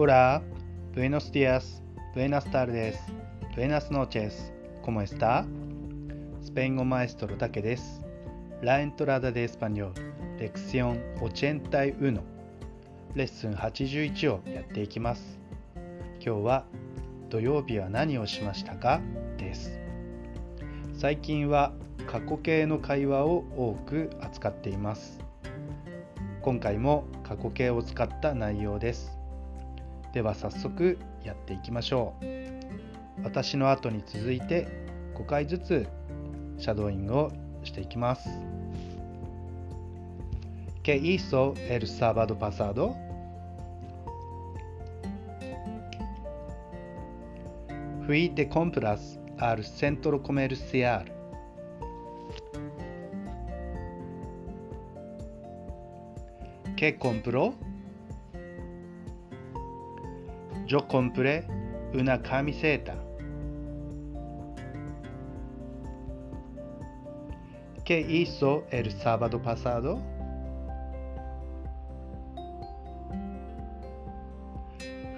Hola, buenos días, buenas tardes, buenas noches, ¿cómo está? スペイン語マエストロだけです。La entrada de español, lección 81レッスン81をやっていきます。今日は土曜日は何をしましたかです。最近は過去形の会話を多く扱っています。今回も過去形を使った内容です。では早速やっていきましょう。私の後に続いて5回ずつシャドーイングをしていきます。¿Qué hizo el sábado pasado? Fui de compras al centro comercial. ¿Qué compró? Yo compré una camiseta. ¿Qué hizo el sábado pasado?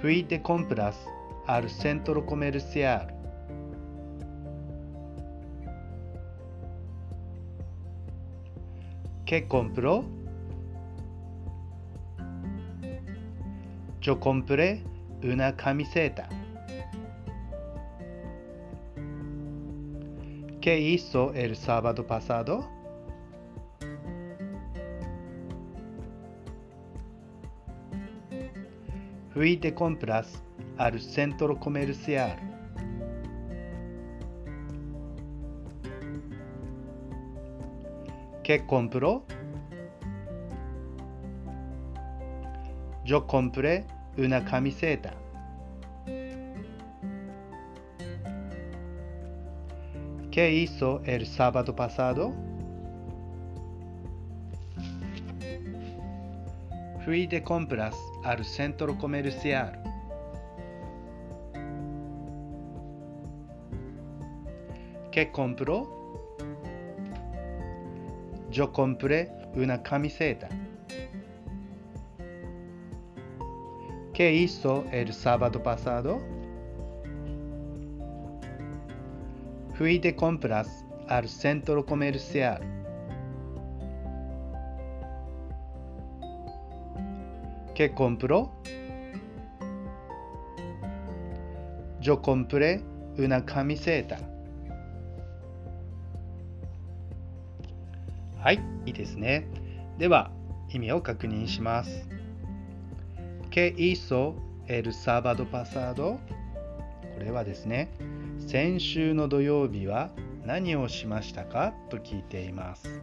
Fui de compras al centro comercial. ¿Qué compró? Yo compré うなかみせたけいそえるサバドパサドふいてコンプラスあるセントロコメルシアル Que compró? Yo. Una camiseta. ¿Qué hizo el sábado pasado? Fui de compras al centro comercial. ¿Qué compró? Yo compré una camiseta. ¿Qué hizo el sábado pasado? Fui de compras al centro comercial. ¿Qué compró? Yo compré una camiseta. はい、いいですね。では、意味を確認します。¿Qué hizo el sábado pasado? これはですね、先週の土曜日は何をしましたか？と聞いています。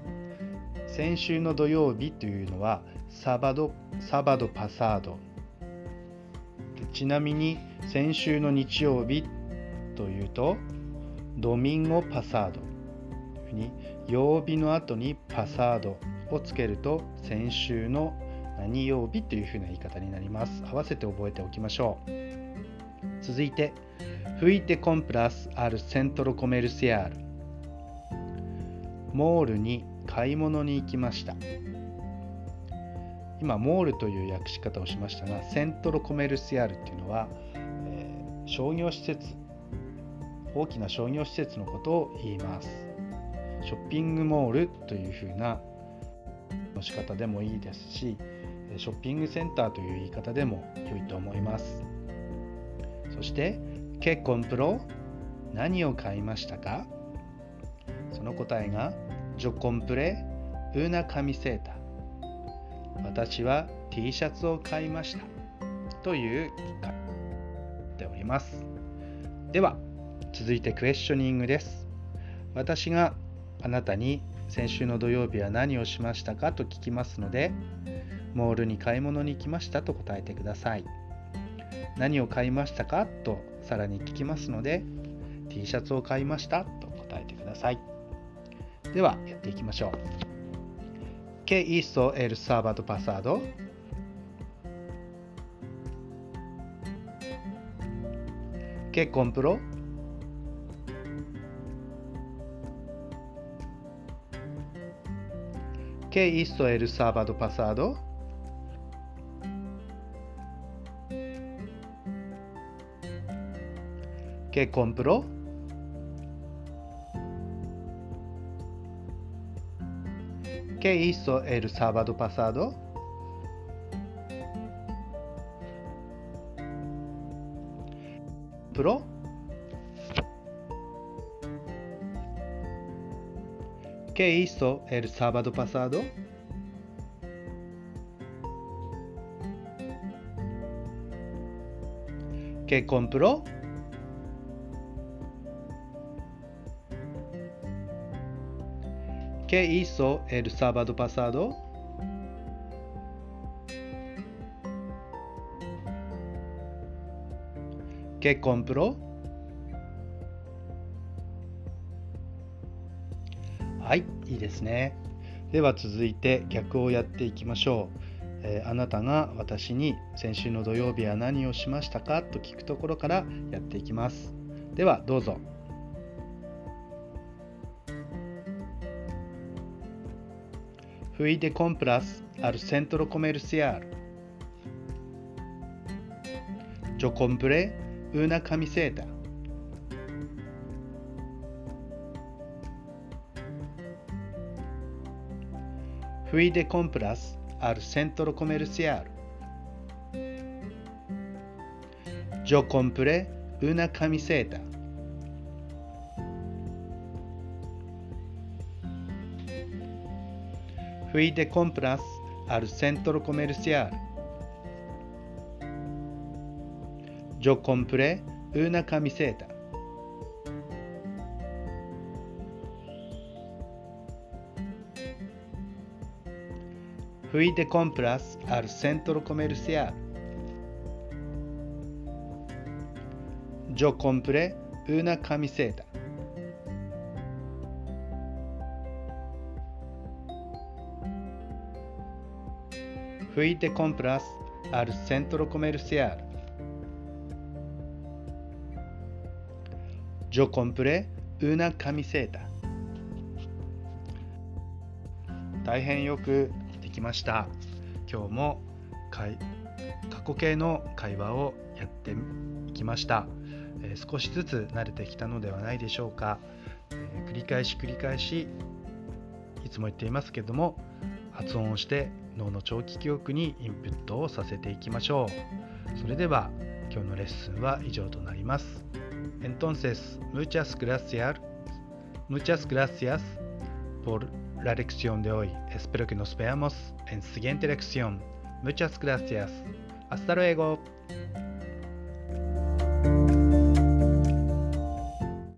先週の土曜日というのはサバドサバドパサードちなみに先週の日曜日というとドミンゴパサードに曜日の後にパサードをつけると先週の何曜日というふうな言い方になります。合わせて覚えておきましょう。続いて Fui de compras al centro comercial モールに買い物に行きました。今モールという訳し方をしましたがセントロコメルシアルっていうのは、えー商業施設大きな商業施設のことを言います。ショッピングモールというふうなの仕方でもいいですしショッピングセンターという言い方でも良いと思います。そして「ケコンプロ」何を買いましたか？その答えが「ジョコンプレウーナカミセータ」私は T シャツを買いました。という書いております。では続いてクエスチョニングです。私があなたに先週の土曜日は何をしましたか？と聞きますのでモールに買い物に行きましたと答えてください何を買いましたか？とさらに聞きますので T シャツを買いましたと答えてくださいではやっていきましょう ¿Qué hizo el sábado pasado? ¿Qué compró? ¿Qué hizo el sábado pasado? ¿Qué compró? ¿Qué hizo el sábado pasado? ¿Pro? ¿Qué hizo el sábado pasado? ¿Qué compró? ¿Qué hizo el sábado pasado? ¿Qué compró? はい、いいですね。では続いて逆をやっていきましょう。えーあなたが私に先週の土曜日は何をしましたかと聞くところからやっていきます。ではどうぞ。Fui de compras al centro comercial. Yo compré una camiseta. Fui de compras al centro comercial. Yo compré una camiseta. Fui de compras al centro comercial. Yo compré una camiseta. Fui de compras al centro comercial. Yo compré una camiseta. Fui de compras al centro comercial. Yo compré una camiseta. 大変よくできました。今日も過去形の会話をやっていきました、えー少しずつ慣れてきたのではないでしょうか、えー繰り返し繰り返しいつも言っていますけども発音をして脳の長期記憶にインプットをさせていきましょうそれでは今日のレッスンは以上となります Entonces, muchas gracias muchas gracias por la lección de hoy. Espero que nos veamos en siguiente lección. Muchas gracias. Hasta luego.